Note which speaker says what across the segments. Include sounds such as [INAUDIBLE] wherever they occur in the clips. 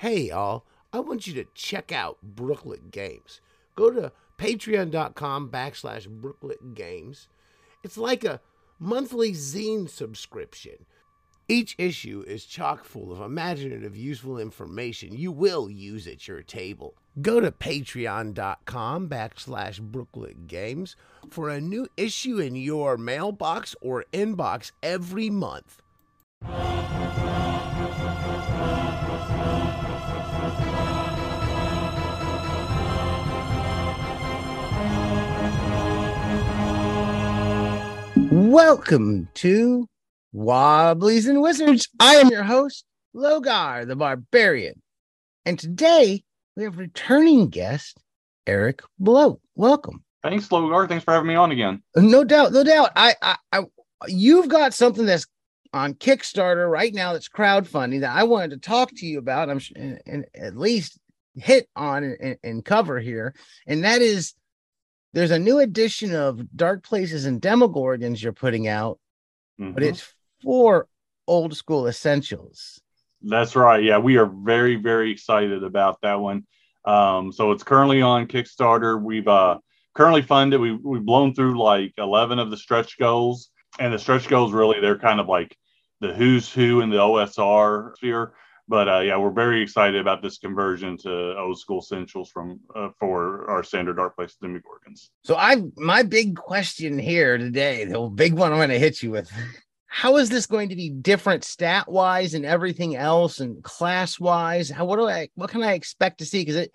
Speaker 1: Hey, y'all, I want you to check out Brooklet Games. Go to patreon.com backslash Brooklet Games. It's like a monthly zine subscription. Each issue is chock full of imaginative, useful information you will use at your table. Go to patreon.com backslash Brooklet Games for a new issue in your mailbox or inbox every month. Welcome to Wobblies and Wizards. I am your host, Logar the Barbarian. And today we have returning guest, Eric Bloat. Welcome.
Speaker 2: Thanks, Logar. Thanks for having me on again.
Speaker 1: No doubt, no doubt. I, I, I you've got something that's on Kickstarter right now that's crowdfunding that I wanted to talk to you about. I'm and, and at least hit on and, and cover here, and that is there's a new edition of Dark Places and Demogorgons you're putting out,
Speaker 2: Mhm.
Speaker 1: but it's for old school essentials.
Speaker 2: That's right. Yeah, we are very, very excited about that one. Um, so it's currently on Kickstarter. We've uh, currently funded. We we've blown through like eleven of the stretch goals, and the stretch goals really they're kind of like the who's who in the OSR sphere. But uh, yeah, we're very excited about this conversion to old school essentials from uh, for our standard Dark Place Demogorgons.
Speaker 1: So I my big question here today, the big one I'm going to hit you with. How is this going to be different stat wise and everything else and class wise? How what do I what can I expect to see? Because it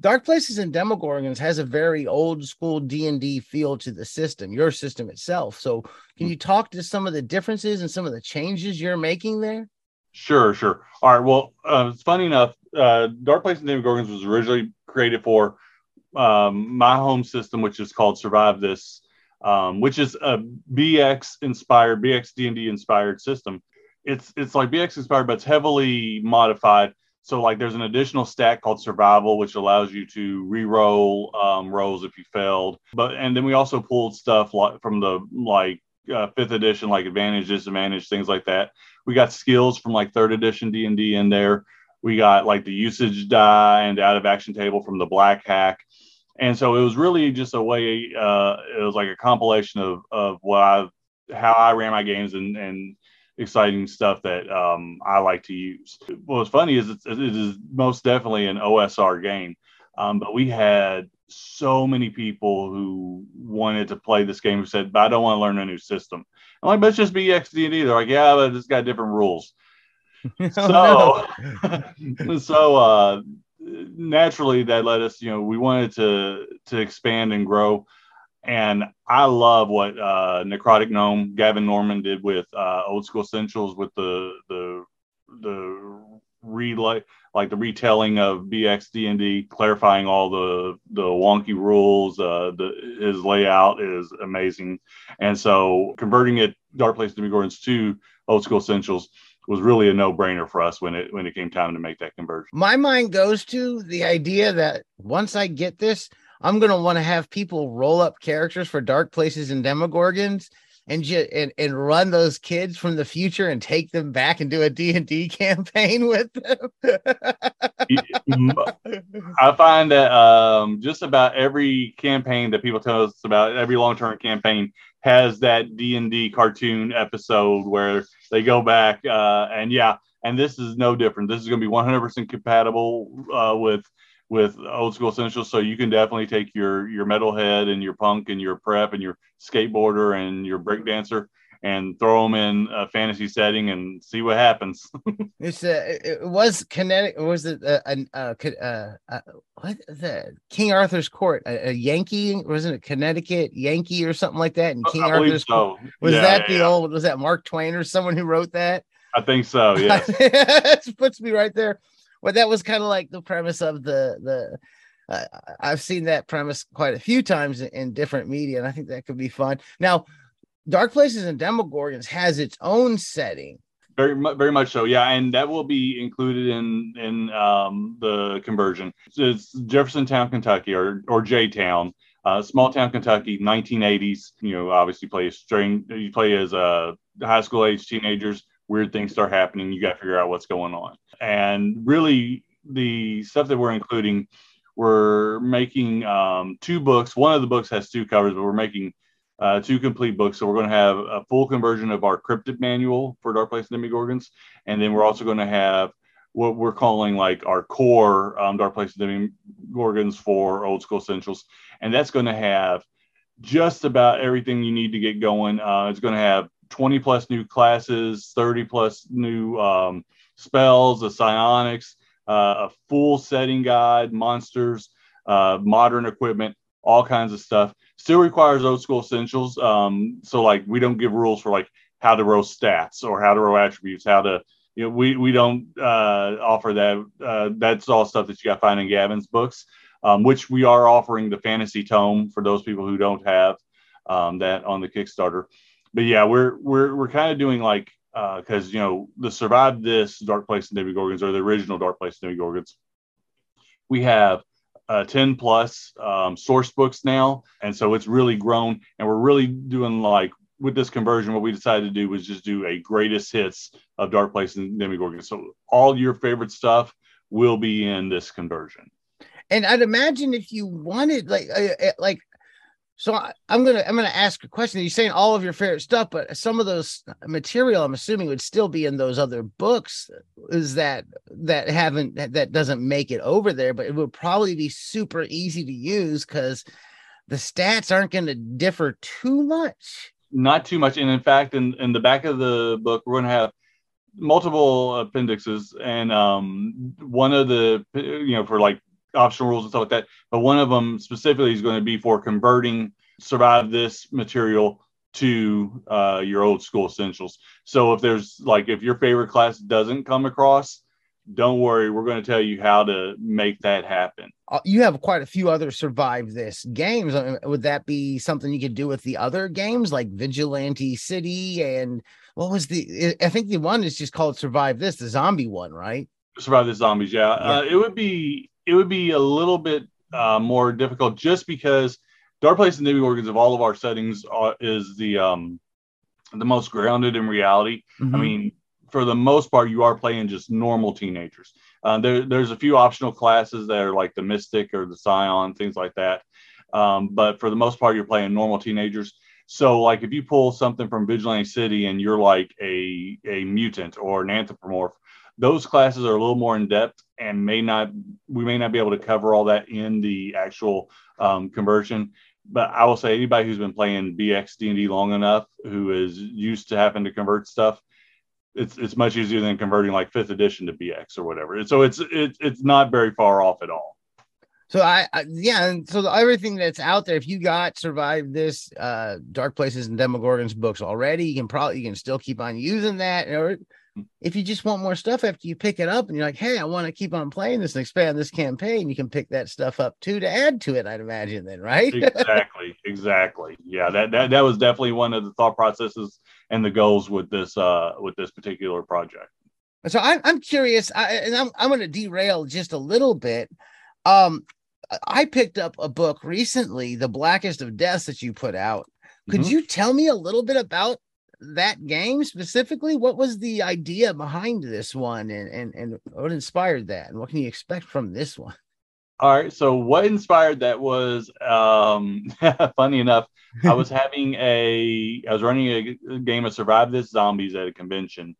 Speaker 1: Dark Places and Demogorgons has a very old school D and D feel to the system, your system itself. So can you talk to some of the differences and some of the changes you're making there?
Speaker 2: Sure, sure. All right. Well, uh, it's funny enough. Uh, Dark Place and Demogorgons was originally created for um, my home system, which is called Survive This, um, which is a BX inspired, BX D and D inspired system. It's it's like BX inspired, but it's heavily modified. So like, there's an additional stat called Survival, which allows you to re-roll um, rolls if you failed. But and then we also pulled stuff like from the like uh, fifth edition, like advantage, disadvantage, things like that. We got skills from like third edition d&d in there. We got like the usage die and out of action table from the black hack. And so it was really just a way uh, it was like a compilation of of what i how i ran my games and and exciting stuff that um, i like to use. What's funny is it's, it is most definitely an osr game. Um, but we had so many people who wanted to play this game who said, but I don't want to learn a new system. I'm like, but it's just BXD&D. They're like, yeah, but it's got different rules.
Speaker 1: Oh, [LAUGHS]
Speaker 2: so, [LAUGHS] so uh, naturally that led us, you know, we wanted to to expand and grow. And I love what uh, Necrotic Gnome Gavin Norman did with uh, Old School Essentials with the the the relay like the retelling of BX D&D, clarifying all the the wonky rules. Uh, the his layout is amazing, and so converting it Dark Place Demogorgons to Old School Essentials was really a no brainer for us when it when it came time to make that conversion.
Speaker 1: my mind goes to the idea that once I get this, I'm gonna want to have people roll up characters for Dark Places and Demogorgons and and, and run those kids from the future and take them back and do a D&D [LAUGHS] campaign with them.
Speaker 2: I find that um, just about every campaign that people tell us about, every long term campaign has that D and D cartoon episode where they go back uh, and yeah, and this is no different. This is going to be 100% compatible uh, with with old school essentials. So you can definitely take your your metalhead and your punk and your prep and your skateboarder and your breakdancer and throw them in a fantasy setting and see what happens. [LAUGHS]
Speaker 1: It's a, it it was kinetic. Was it an uh, co- uh, uh, what the King Arthur's Court? A, a Yankee? Wasn't it Connecticut Yankee or something like that? And King
Speaker 2: I
Speaker 1: Arthur's Court
Speaker 2: so.
Speaker 1: was
Speaker 2: Yeah,
Speaker 1: that the
Speaker 2: yeah.
Speaker 1: old? Was that Mark Twain or someone who wrote that?
Speaker 2: I think so. [LAUGHS] Yeah. [LAUGHS]
Speaker 1: that puts me right there. Well, that was kind of like the premise of the the. Uh, I've seen that premise quite a few times in, in different media, and I think that could be fun. Now, Dark Places and Demogorgons has its own setting.
Speaker 2: Very, very much so. Yeah, and that will be included in in um, the conversion. It's Jeffersontown, Kentucky, or or J Town, uh, small town Kentucky, 1980s. You know, obviously play string. You play as uh, high school age teenagers. Weird things start happening. You got to figure out what's going on. And really, the stuff that we're including, we're making um, two books. One of the books has two covers, but we're making uh, two complete books. So we're going to have a full conversion of our cryptid manual for Dark Place and Demogorgons, and then we're also going to have what we're calling like our core um, Dark Place and Demogorgons for Old School Essentials, and that's going to have just about everything you need to get going. Uh, it's going to have 20 plus new classes, 30 plus new um, spells, a psionics, uh, a full setting guide, monsters, uh, modern equipment, all kinds of stuff. Still requires old school essentials. Um, so like we don't give rules for like how to roll stats or how to roll attributes, how to you know we we don't uh, offer that. Uh, that's all stuff that you got to find in Gavin's books, um, which we are offering the fantasy tome for those people who don't have um, that on the Kickstarter. But yeah, we're we're we're kind of doing like because uh, you know the survive this Dark Place and Demogorgons or the original Dark Place and Demogorgons. We have uh, 10 plus um, source books now. And so it's really grown. And we're really doing like with this conversion, what we decided to do was just do a greatest hits of Dark Place and Demogorgon. So all your favorite stuff will be in this conversion.
Speaker 1: And I'd imagine if you wanted like uh, uh like so I, am gonna I'm gonna ask a question. You're saying all of your favorite stuff, but some of those material I'm assuming would still be in those other books. Is that that haven't that doesn't make it over there, but it would probably be super easy to use because the stats aren't going to differ too much.
Speaker 2: Not too much, and in fact, in in the back of the book, we're to have multiple appendixes, and um, one of the you know for like optional rules and stuff like that. But one of them specifically is going to be for converting survive this material to uh, your old school essentials. So if there's like if your favorite class doesn't come across, don't worry, we're going to tell you how to make that happen.
Speaker 1: Uh, you have quite a few other survive this games. would that be something you could do with the other games like Vigilante City and what was the? I think the one is just called Survive This, the zombie one, right?
Speaker 2: Survive the zombies, yeah. yeah. Uh, it would be it would be a little bit uh, more difficult just because Dark Place and Demogorgons of all of our settings are, is the um, the most grounded in reality. Mm-hmm. I mean, for the most part, you are playing just normal teenagers. Uh, there, there's a few optional classes that are like the Mystic or the Scion, things like that. Um, but for the most part, you're playing normal teenagers. So, like, if you pull something from Vigilante City and you're like a a mutant or an anthropomorph, those classes are a little more in depth and may not we may not be able to cover all that in the actual um, conversion but i will say anybody who's been playing bx d&d long enough who is used to having to convert stuff it's it's much easier than converting like fifth edition to bx or whatever. So it's it's it's not very far off at all.
Speaker 1: So I, I, yeah, and so the, everything that's out there, if you got survive this uh Dark Places and Demogorgons books already, you can probably you can still keep on using that, or if you just want more stuff after you pick it up and you're like, hey, I want to keep on playing this and expand this campaign, you can pick that stuff up too to add to it, I'd imagine then, right? [LAUGHS]
Speaker 2: exactly. Exactly. Yeah, that, that that was definitely one of the thought processes and the goals with this uh with this particular project.
Speaker 1: So I'm I'm curious, I, and I'm I'm gonna derail just a little bit. Um I picked up a book recently, The Blackest of Deaths that you put out. Could mm-hmm. you tell me a little bit about that game specifically? What was the idea behind this one and, and, and what inspired that? And what can you expect from this one?
Speaker 2: All right. So what inspired that was um [LAUGHS] funny enough, I was [LAUGHS] having a I was running a game of Survive This Zombies at a convention,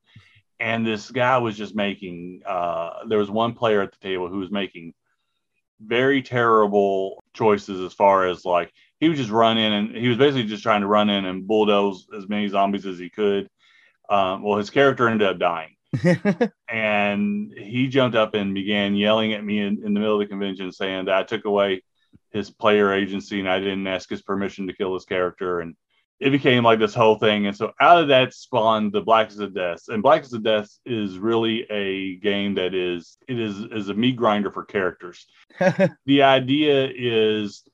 Speaker 2: and this guy was just making uh there was one player at the table who was making very terrible choices as far as like he was just running and he was basically just trying to run in and bulldoze as many zombies as he could. Um, well, his character ended up dying. [LAUGHS] and he jumped up and began yelling at me in, in, the middle of the convention saying that I took away his player agency and I didn't ask his permission to kill his character. And it became like this whole thing. And so out of that spawned the Blackest of Deaths. And Blackest of Deaths is really a game that is it is is a meat grinder for characters. [LAUGHS] the idea is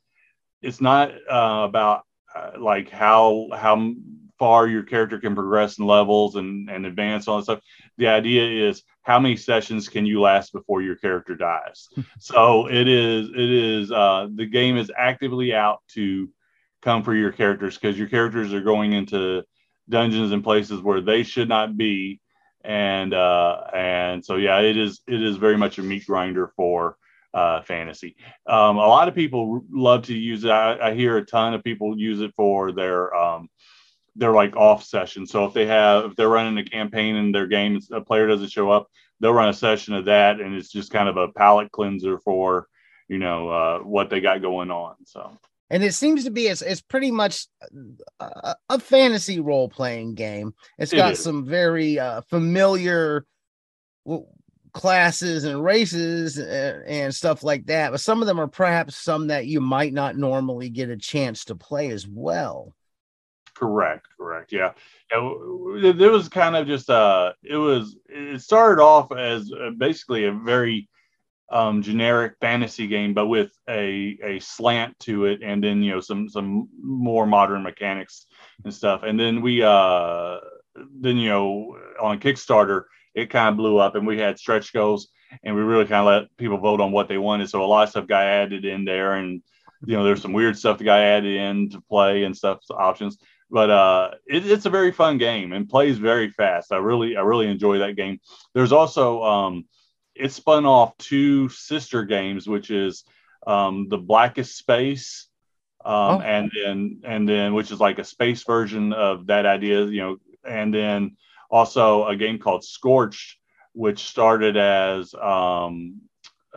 Speaker 2: it's not uh, about uh, like how how far your character can progress in levels and and advance all that stuff. The idea is how many sessions can you last before your character dies. so it is it is uh, the game is actively out to come for your characters because your characters are going into dungeons and places where they should not be and uh, and so yeah, it is it is very much a meat grinder for uh, fantasy. Um, a lot of people love to use it. I, I, hear a ton of people use it for their um, their like off session. So if they have if they're running a campaign in their game, a player doesn't show up, they'll run a session of that, and it's just kind of a palate cleanser for you know uh, what they got going on. So
Speaker 1: and it seems to be it's, it's pretty much a, a fantasy role playing game. It's got some very uh, familiar classes and races and, and, stuff like that, but some of them are perhaps some that you might not normally get a chance to play as well.
Speaker 2: Correct, correct. Yeah. It, it was kind of just uh it was it started off as uh, basically a very um, generic fantasy game, but with a a slant to it, and then you know some some more modern mechanics and stuff. And then we uh then you know on Kickstarter it kind of blew up, and we had stretch goals, and we really kind of let people vote on what they wanted. So a lot of stuff got added in there, and you know there's some weird stuff that got added in to play and stuff options. But uh, it, it's a very fun game and plays very fast. I really I really enjoy that game. There's also um, it spun off two sister games, which is um, the Blackest Space, um, oh. and then and then which is like a space version of that idea, you know, and then also a game called Scorched, which started as um,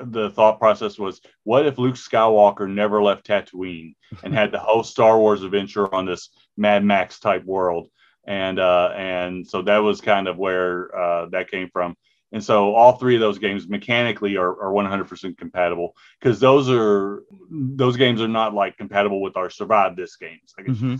Speaker 2: the thought process was, what if Luke Skywalker never left Tatooine and had the whole Star Wars adventure on this Mad Max type world? And uh, and so that was kind of where uh, that came from. And so all three of those games mechanically are, are 100% compatible because those are those games are not like compatible with our survive this games. I guess mm-hmm.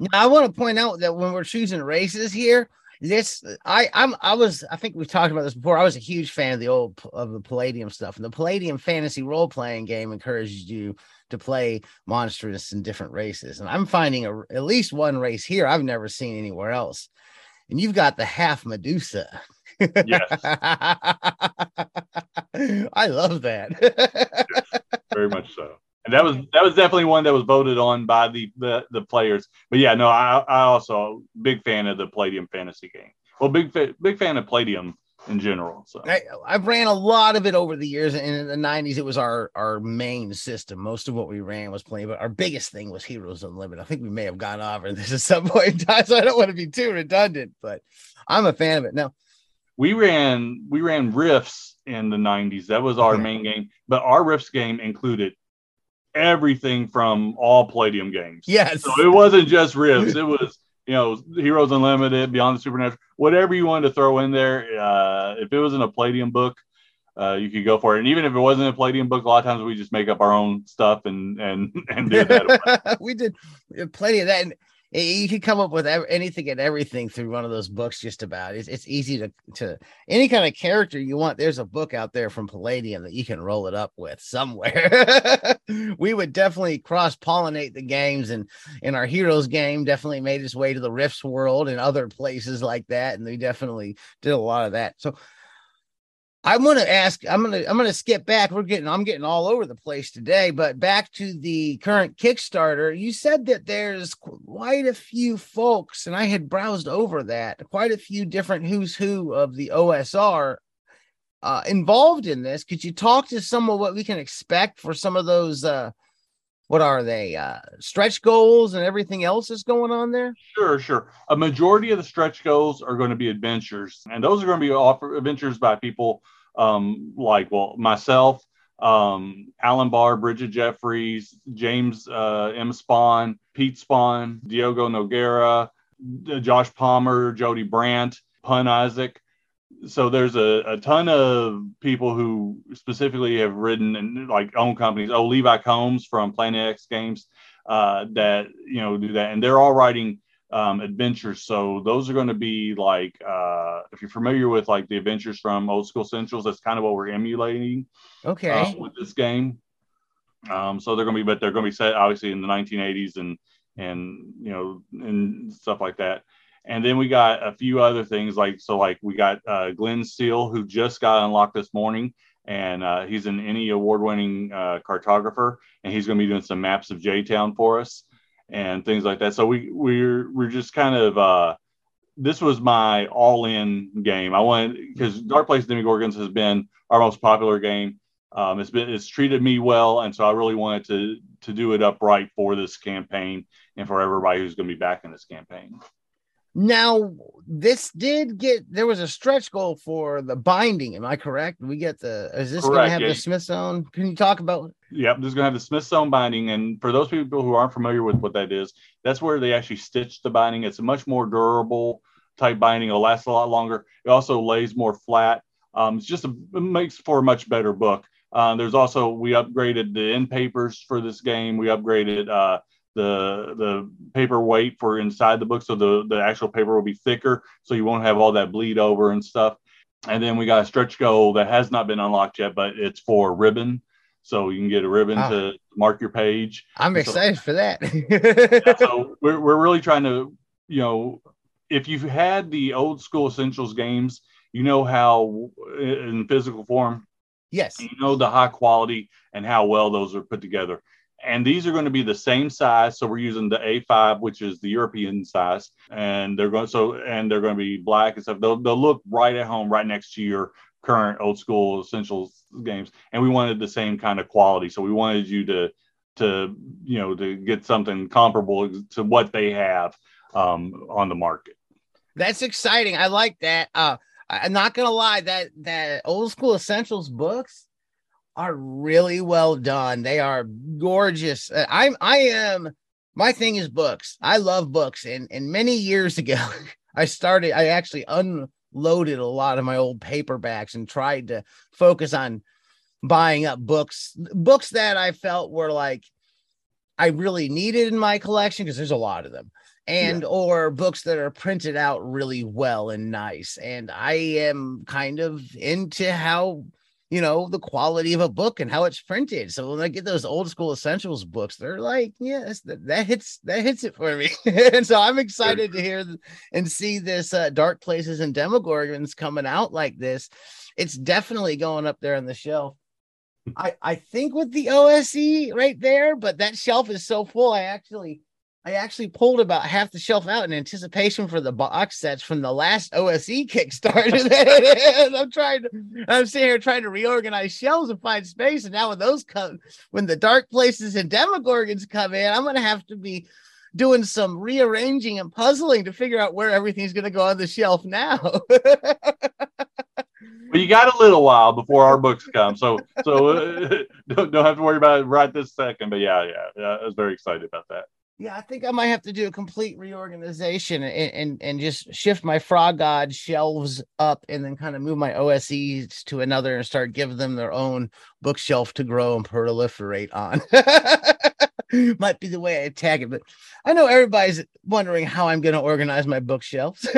Speaker 1: Now I want to point out that when we're choosing races here, this I I'm I was I think we've talked about this before. I was a huge fan of the old of the Palladium stuff, and the Palladium fantasy role playing game encourages you to play monstrous in different races. And I'm finding a, at least one race here I've never seen anywhere else. And you've got the half Medusa. Yes. [LAUGHS] I love that.
Speaker 2: yes, very much so. And that was that was definitely one that was voted on by the the, the players. But yeah, no, I I also big fan of the Palladium fantasy game. Well, big big fan of Palladium in general. So
Speaker 1: I, I've ran a lot of it over the years. And in the 90s, it was our our main system. Most of what we ran was playing, but our biggest thing was Heroes Unlimited. I think we may have gone over this at some point in time, so I don't want to be too redundant, but I'm a fan of it. Now
Speaker 2: we ran we ran Rifts in the 90s. That was our main game, but our Rifts game included everything from all Palladium games.
Speaker 1: Yes.
Speaker 2: So it wasn't just Rifts. It was, you know, Heroes Unlimited, Beyond the Supernatural, whatever you wanted to throw in there. Uh, if it was in a Palladium book, uh, you could go for it. And even if it wasn't a Palladium book, a lot of times we just make up our own stuff and and and do that. [LAUGHS]
Speaker 1: we did plenty of that. And you can come up with anything and everything through one of those books just about. It's, it's easy to to any kind of character you want there's a book out there from palladium that you can roll it up with somewhere. [LAUGHS] We would definitely cross pollinate the games and in our heroes game definitely made its way to the rifts world and other places like that and we definitely did a lot of that. So I want to ask. I'm gonna. I'm gonna skip back. We're getting. I'm getting all over the place today. But back to the current Kickstarter. You said that there's quite a few folks, and I had browsed over that. Quite a few different who's who of the OSR uh, involved in this. Could you talk to some of what we can expect for some of those? Uh, what are they? Uh, stretch goals and everything else is going on there.
Speaker 2: Sure, sure. A majority of the stretch goals are going to be adventures, and those are going to be offer adventures by people um, like well myself, um, Alan Barr, Bridget Jeffries, James uh, M. Spahn, Pete Spahn, Diogo Nogueira, Josh Palmer, Jody Brandt, Pun Isaac. So there's a, a ton of people who specifically have written and like own companies. Oh, Levi Combs from Planet X Games uh, that you know do that, and they're all writing um, adventures. So those are going to be like uh, if you're familiar with like the adventures from Old School Essentials, that's kind of what we're emulating.
Speaker 1: Okay.
Speaker 2: Uh, with this game. Um, so they're going to be, but they're going to be set obviously in the 1980s and and you know and stuff like that. And then we got a few other things like so like we got uh, Glenn Steele who just got unlocked this morning. And uh, he's an ENnie award-winning uh, cartographer, and he's going to be doing some maps of J Town for us and things like that. So we we're we're just kind of uh, this was my all-in game. I wanted because Dark Place Demogorgons has been our most popular game. Um, it's been it's treated me well, and so I really wanted to to do it upright for this campaign and for everybody who's going to be back in this campaign.
Speaker 1: Now, this did get there was a stretch goal for the binding. Am I correct? We get the is this going to have yeah. the Smyth sewn? Can you talk about?
Speaker 2: Yep, this is going to have the Smyth sewn binding, and for those people who aren't familiar with what that is, that's where they actually stitch the binding. It's a much more durable type binding. It'll last a lot longer. It also lays more flat. Um, it's just a, it makes for a much better book. Uh, there's also we upgraded the end papers for this game. We upgraded uh, the the paper weight for inside the book, so the the actual paper will be thicker, so you won't have all that bleed over and stuff. And then we got a stretch goal that has not been unlocked yet, but it's for ribbon, so you can get a ribbon oh. to mark your page.
Speaker 1: I'm excited for that.
Speaker 2: yeah, so [LAUGHS] we're we're really trying to, you know, if you've had the old school essentials games, you know how in physical form.
Speaker 1: Yes.
Speaker 2: You know the high quality and how well those are put together and these are going to be the same size. So we're using the A5, which is the European size, and they're going so and they're going to be black and stuff. They'll they'll look right at home, right next to your current old school essentials games. And we wanted the same kind of quality, so we wanted you to to you know to get something comparable to what they have um, on the market.
Speaker 1: That's exciting. I like that. Uh, I'm not gonna lie that that old school essentials books are really well done. They are gorgeous. Uh, I'm I am my thing is books. I love books and and many years [LAUGHS] ago I started I actually unloaded a lot of my old paperbacks and tried to focus on buying up books books that I felt were like I really needed in my collection because there's a lot of them and yeah. or books that are printed out really well and nice and I am kind of into how you know the quality of a book and how it's printed. So when I get those old school essentials books, they're like, yes, that, that hits that hits it for me. [LAUGHS] and so I'm excited to hear and see this uh, Dark Places and Demogorgons coming out like this. It's definitely going up there on the shelf. I I think with the OSE right there, but that shelf is so full. I actually I actually pulled about half the shelf out in anticipation for the box sets from the last OSE Kickstarter. [LAUGHS] [LAUGHS] I'm trying to, I'm sitting here trying to reorganize shelves and find space. And now when those come, when the dark places and Demogorgons come in, I'm going to have to be doing some rearranging and puzzling to figure out where everything's going to go on the shelf now. [LAUGHS]
Speaker 2: Well, you got a little while before our books come, so so uh, don't, don't have to worry about it right this second. But yeah, yeah, yeah, I was very excited about that.
Speaker 1: Yeah, I think I might have to do a complete reorganization and, and, and just shift my Frog God shelves up and then kind of move my OSEs to another and start giving them their own bookshelf to grow and proliferate on. [LAUGHS] might be the way I attack it, but I know everybody's wondering how I'm going to organize my bookshelves. [LAUGHS]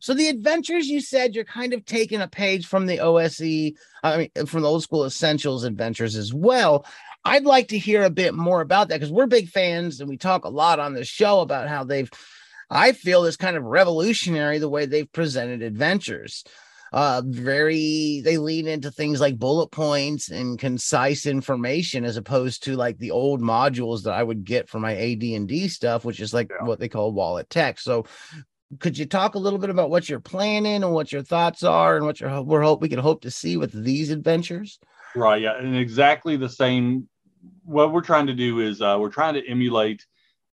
Speaker 1: so the adventures you said you're kind of taking a page from the OSE, I mean from the old school essentials adventures as well. I'd like to hear a bit more about that because we're big fans and we talk a lot on this show about how they've, I feel, is kind of revolutionary the way they've presented adventures. Uh, very, they lean into things like bullet points and concise information as opposed to like the old modules that I would get for my AD&D stuff, which is like yeah. what they call wallet text. So, could you talk a little bit about what you're planning and what your thoughts are and what you're we're hope we can hope to see with these adventures?
Speaker 2: Right. Yeah. And exactly the same what we're trying to do is uh, we're trying to emulate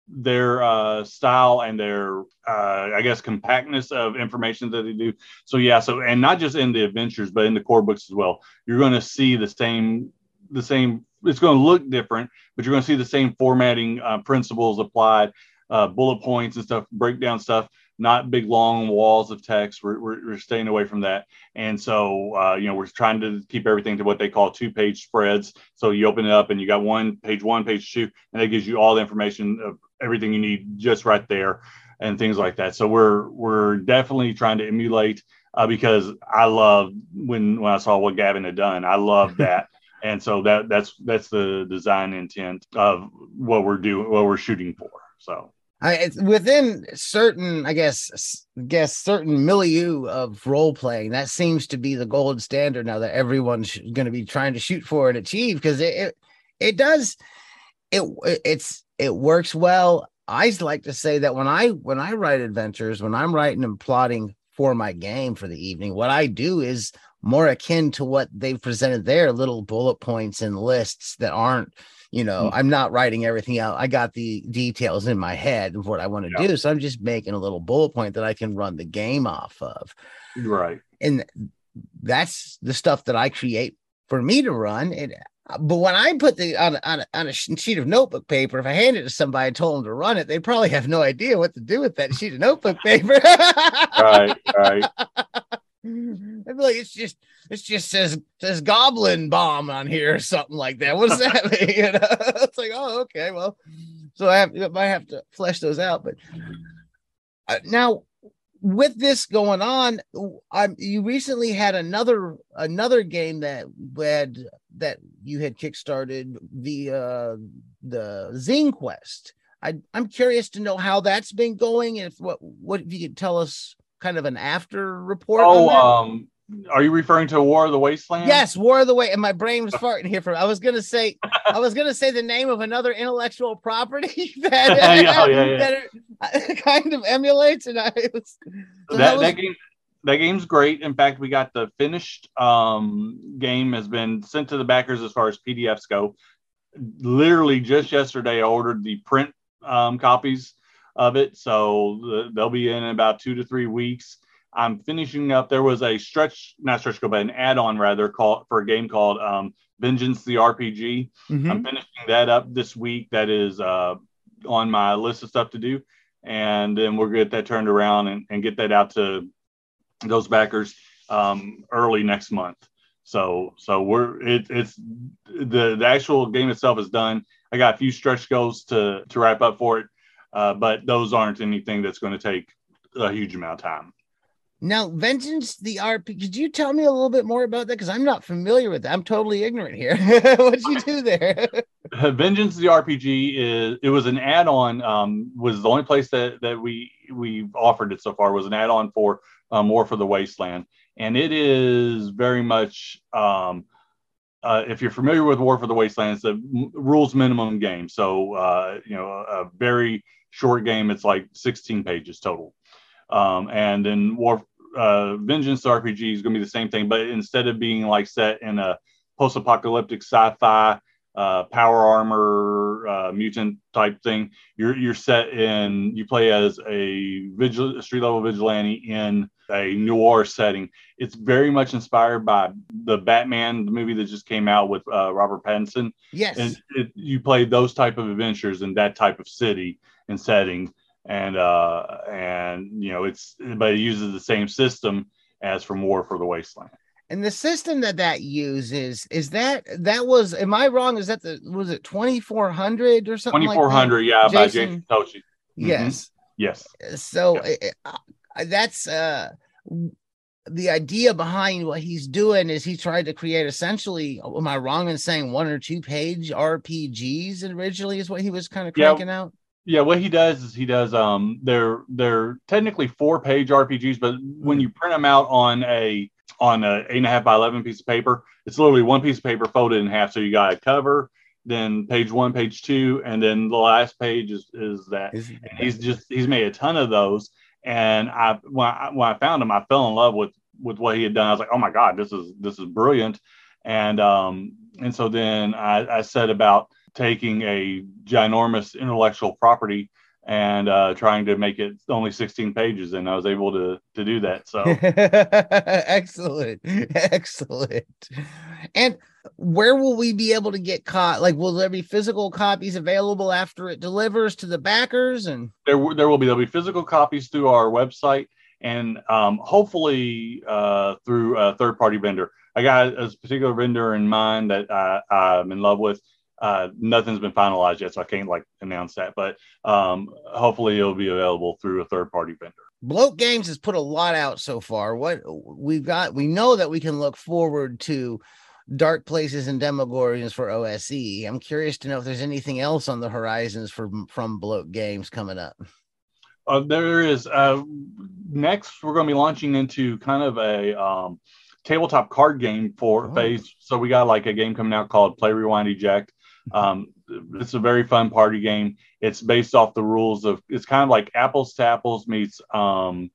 Speaker 2: their uh, style and their uh, I guess compactness of information that they do. So yeah, so and not just in the adventures, but in the core books as well. You're going to see the same the same. It's going to look different, but you're going to see the same formatting uh, principles applied, uh, bullet points and stuff, breakdown stuff not big long walls of text. We're, we're, we're staying away from that. And so, uh, you know, we're trying to keep everything to what they call two page spreads. So you open it up and you got one page one, page two, and that gives you all the information of everything you need just right there and things like that. So we're, we're definitely trying to emulate uh, because I love when, when I saw what Gavin had done, I love [LAUGHS] that. and so that that's, that's the design intent of what we're doing, what we're shooting for. So.
Speaker 1: I, within certain, I guess, guess certain milieu of role playing. That seems to be the gold standard now that everyone's going to be trying to shoot for and achieve because it, it, it does it it's it works well. I like to say that when I when I write adventures, when I'm writing and plotting for my game for the evening, what I do is more akin to what they've presented there, little bullet points and lists that aren't, you know, mm-hmm. I'm not writing everything out. I got the details in my head of what I want to yeah. do. So I'm just making a little bullet point that I can run the game off of.
Speaker 2: Right.
Speaker 1: And that's the stuff that I create for me to run. And but when I put the on, on, on a sheet of notebook paper, if I hand it to somebody and told them to run it, they probably have no idea what to do with that sheet of notebook paper. [LAUGHS]
Speaker 2: right, right. [LAUGHS] [LAUGHS]
Speaker 1: I'd be like, it's just it just says says goblin bomb on here or something like that. What does that [LAUGHS] mean? [LAUGHS] You know, it's like, oh, okay, well, so I have I might have to flesh those out. But uh, now with this going on, um, you recently had another another game that had that you had kickstarted via the Zine Quest. I, I'm curious to know how that's been going. If what what if you could tell us kind of an after report?
Speaker 2: Oh, um, are you referring to War of the Wasteland?
Speaker 1: Yes, War of the Way. And my brain was farting here for. I was gonna say, I was gonna say the name of another intellectual property [LAUGHS] that, [LAUGHS] oh, yeah, yeah. that [LAUGHS] kind of emulates, and I was
Speaker 2: so that, that, was, that game. That game's great. In fact, we got the finished um, game has been sent to the backers as far as PDFs go. Literally just yesterday, I ordered the print um, copies of it, so they'll be in about two to three weeks I'm finishing up. There was a stretch, not stretch go, but an add-on rather called for a game called um, Vengeance the RPG. Mm-hmm. I'm finishing that up this week. That is uh, on my list of stuff to do, and then we'll get that turned around and, and get that out to those backers um, early next month. So so we're it, it's the the actual game itself is done. I got a few stretch goals to to wrap up for it, uh, but those aren't anything that's going to take a huge amount of time.
Speaker 1: Now, Vengeance the RP, could you tell me a little bit more about that? Because I'm not familiar with that. I'm totally ignorant here. [LAUGHS] What'd you do there? [LAUGHS]
Speaker 2: Vengeance the RPG is it was an add-on, um, was the only place that that we we offered it so far was an add-on for um, War for the Wasteland. And it is very much um, uh, if you're familiar with War for the Wasteland, it's a rules minimum game. So uh, you know, a very short game. It's like 16 pages total. Um, and then War uh, Vengeance RPG is going to be the same thing, but instead of being like set in a post-apocalyptic sci-fi uh, power armor uh, mutant type thing, you're you're set in you play as a vigil street level vigilante in a noir setting. It's very much inspired by the Batman the movie that just came out with uh, Robert Pattinson.
Speaker 1: Yes,
Speaker 2: and it, you play those type of adventures in that type of city and setting and uh, and you know it's but it uses the same system as from War for the Wasteland.
Speaker 1: And the system that that uses is that that was am I wrong? Is that the was it twenty four hundred or something?
Speaker 2: Twenty four hundred, like yeah, Jason? by Jason Tocci.
Speaker 1: Mm-hmm. Yes,
Speaker 2: yes.
Speaker 1: So yes. Uh, that's uh the idea behind what he's doing is he tried to create essentially am i wrong in saying one or two page rpgs originally is what he was kind of cranking yeah, out
Speaker 2: yeah, what he does is he does um they're they're technically four page RPGs, but when hmm. you print them out on a on a eight and a half by eleven piece of paper, it's literally one piece of paper folded in half. So you got a cover, then page one, page two, and then the last page is is that. Is he's just he's made a ton of those, and I when I when I found him, I fell in love with with what he had done. I was like, oh my god, this is this is brilliant, and um and so then I, I said about taking a ginormous intellectual property and uh, trying to make it only 16 pages and i was able to to do that so. [LAUGHS]
Speaker 1: Excellent. Excellent. And where will we be able to get caught like will there be physical copies available after it delivers to the backers and?
Speaker 2: There, there will be there'll be physical copies through our website and um, hopefully uh, through a third party vendor. I got a particular vendor in mind that I, i'm in love with uh, nothing's been finalized yet, so I can't like announce that. But um, hopefully, it'll be available through a third party vendor.
Speaker 1: Bloat Games has put a lot out so far. What we've got, we know that we can look forward to Dark Places and Demogorgons for OSE. I'm curious to know if there's anything else on the horizons for from Bloat Games coming up.
Speaker 2: Uh, there is. Uh, next, we're going to be launching into kind of a um, tabletop card game for oh. phase. So we got like a game coming out called Play Rewind Eject Um, it's a very fun party game. It's based off the rules of it's kind of like apples to apples meets um,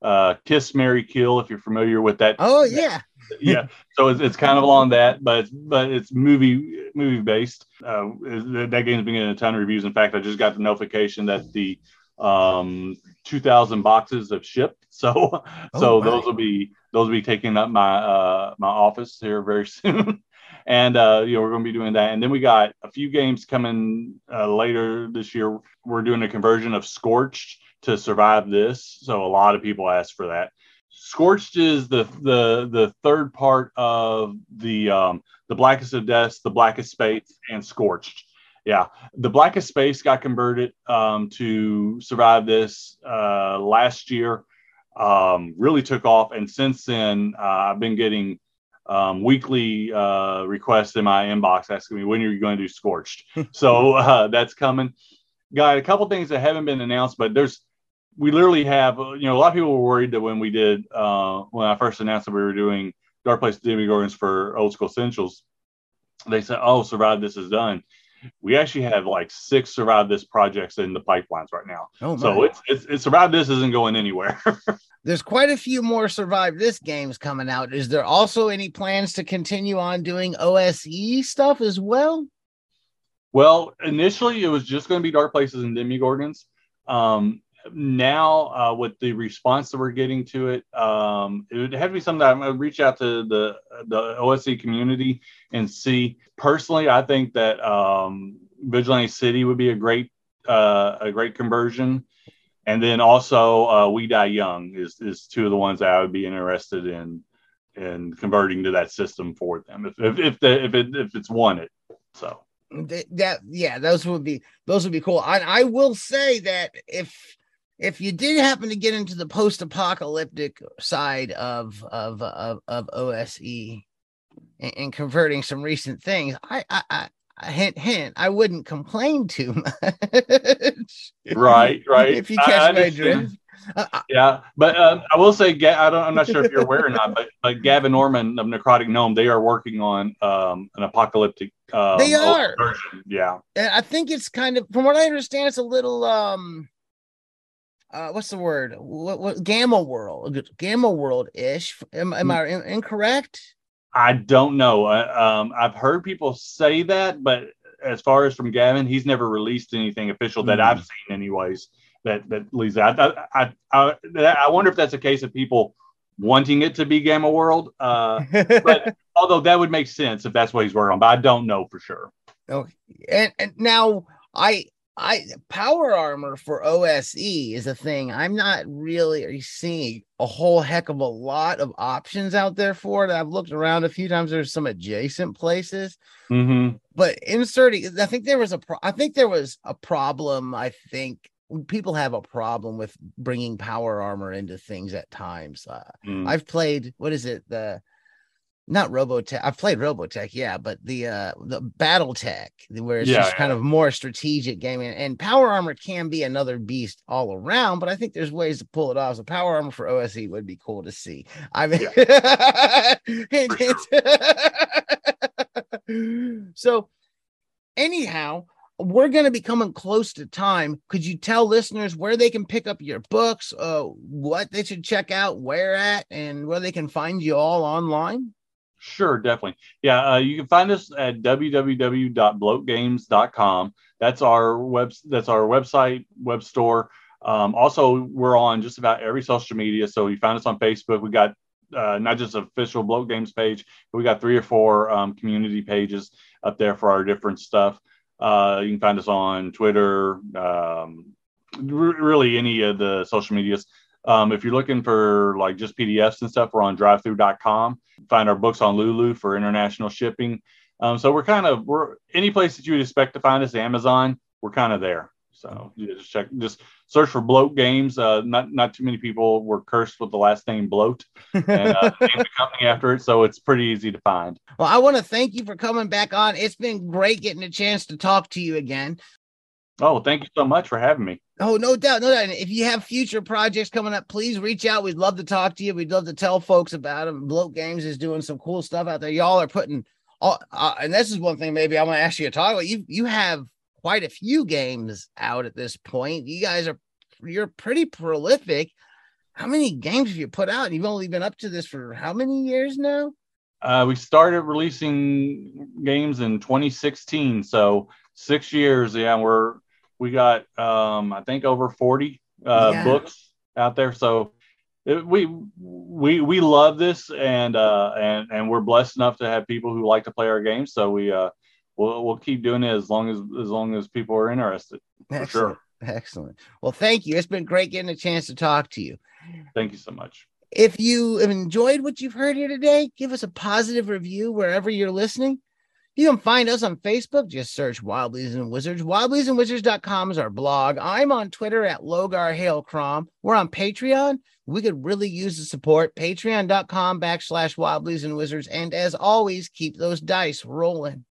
Speaker 2: uh, Kiss Mary Kill. If you're familiar with that.
Speaker 1: Oh yeah. [LAUGHS]
Speaker 2: yeah. So it's, it's kind of along that, but it's, but it's movie movie based. Uh, that game's been getting a ton of reviews. In fact, I just got the notification that the um 2000 boxes have shipped [LAUGHS] so oh, so my. those will be those will be taking up my uh my office here very [LAUGHS] soon and uh you know we're going to be doing that. And then we got a few games coming uh, later this year. We're doing a conversion of scorched to survive this. So a lot of people asked for that. Scorched is the the the third part of the um the blackest of deaths the blackest space and scorched. Yeah, the Blackest Space got converted um, to survive this uh, last year. Um, really took off, and since then uh, I've been getting um, weekly uh, requests in my inbox asking me when are you going to do Scorched. [LAUGHS] so uh, that's coming. Got a couple things that haven't been announced, but there's we literally have you know a lot of people were worried that when we did uh, when I first announced that we were doing Dark Place Demogorgons for Old School Essentials, they said, "Oh, Survive This is done." We actually have like six survive this projects in the pipelines right now. Oh, my. so it's, it's, it's survive this isn't going anywhere. [LAUGHS]
Speaker 1: There's quite a few more survive this games coming out. Is there also any plans to continue on doing OSE stuff as well?
Speaker 2: Well, initially it was just going to be Dark Places and Demogorgons. Um, now uh, with the response that we're getting to it, um, it would have to be something I'm gonna reach out to the the OSE community and see. Personally, I think that um, Vigilante City would be a great uh, a great conversion, and then also uh, We Die Young is is two of the ones that I would be interested in in converting to that system for them if if if, the, if it if it's wanted. So
Speaker 1: that yeah those would be those would be cool I, I will say that if if you did happen to get into the post-apocalyptic side of of of, of OSE and, and, converting some recent things, I, I, I hint hint, I wouldn't complain too [LAUGHS] much.
Speaker 2: Right, right.
Speaker 1: if you catch my drift.
Speaker 2: Uh, uh, yeah, but um, I will say, I don't, I'm not sure if you're aware or not, but, but Gavin Norman of Necrotic Gnome, they are working on um, an apocalyptic. Um,
Speaker 1: they are.
Speaker 2: Version. Yeah,
Speaker 1: I think it's kind of, from what I understand, it's a little um uh, what's the word? What, what Gamma World, Gamma World ish. Am, am hmm. I in, incorrect?
Speaker 2: I don't know. um, I've heard people say that, but as far as from Gavin, he's never released anything official that mm. I've seen, anyways. That that leads that. I, I, I I wonder if that's a case of people wanting it to be Gamma World. Uh, [LAUGHS] but although that would make sense if that's what he's working on, but I don't know for sure.
Speaker 1: Okay, and, and now I I power armor for OSE is a thing. I'm not really seeing a whole heck of a lot of options out there for it. I've looked around a few times. There's some adjacent places,
Speaker 2: mm-hmm.
Speaker 1: but inserting. I think there was a. Pro- I think there was a problem. I think people have a problem with bringing power armor into things at times. Uh, mm. I've played. What is it? The not Robotech. I've played Robotech, yeah, but the uh the BattleTech, where it's yeah, just yeah. kind of more strategic gaming. And Power Armor can be another beast all around, but I think there's ways to pull it off. So Power Armor for OSE would be cool to see. I mean, yeah. [LAUGHS] [LAUGHS] so anyhow, we're going to be coming close to time. Could you tell listeners where they can pick up your books, uh, what they should check out, where at, and where they can find you all online?
Speaker 2: Sure, definitely. Yeah, uh, you can find us at www.bloatgames.com. That's our web. That's our website, web store. Um, also, we're on just about every social media. So you find us on Facebook. We got uh, not just official Bloat Games page, but we got three or four um, community pages up there for our different stuff. Uh, you can find us on Twitter, um, really any of the social medias. Um, if you're looking for like just PDFs and stuff, we're on drivethrough.com. Find our books on Lulu for international shipping. Um, so we're kind of we're any place that you would expect to find us, Amazon, we're kind of there. So just check, just search for Bloat Games. Uh, not not too many people were cursed with the last name Bloat, and uh, [LAUGHS] the company after it, so it's pretty easy to find.
Speaker 1: Well, I want to thank you for coming back on. It's been great getting a chance to talk to you again.
Speaker 2: Oh, thank you so much for having me.
Speaker 1: Oh, no doubt, no doubt. if you have future projects coming up, please reach out. We'd love to talk to you. We'd love to tell folks about them. Bloat Games is doing some cool stuff out there. Y'all are putting uh, uh, and this is one thing maybe I want to ask you to talk about. You you have quite a few games out at this point. You guys are you're pretty prolific. How many games have you put out? You've only been up to this for how many years now?
Speaker 2: Uh, we started releasing games in 2016, so six years. Yeah, we're we got um, I think over 40 uh, yeah. books out there. So it, we we we love this, and uh, and and we're blessed enough to have people who like to play our games. So we uh, we'll we'll keep doing it as long as as long as people are interested.
Speaker 1: For sure. Excellent. Well, thank you. It's been great getting a chance to talk to you.
Speaker 2: Thank you so much.
Speaker 1: If you have enjoyed what you've heard here today, give us a positive review wherever you're listening. You can find us on Facebook. Just search Wildlies and Wizards. Wildliesandwizards.com is our blog. I'm on Twitter at Logar Hale Crom. We're on Patreon. We could really use the support. Patreon.com backslash Wildlies and Wizards. And as always, keep those dice rolling.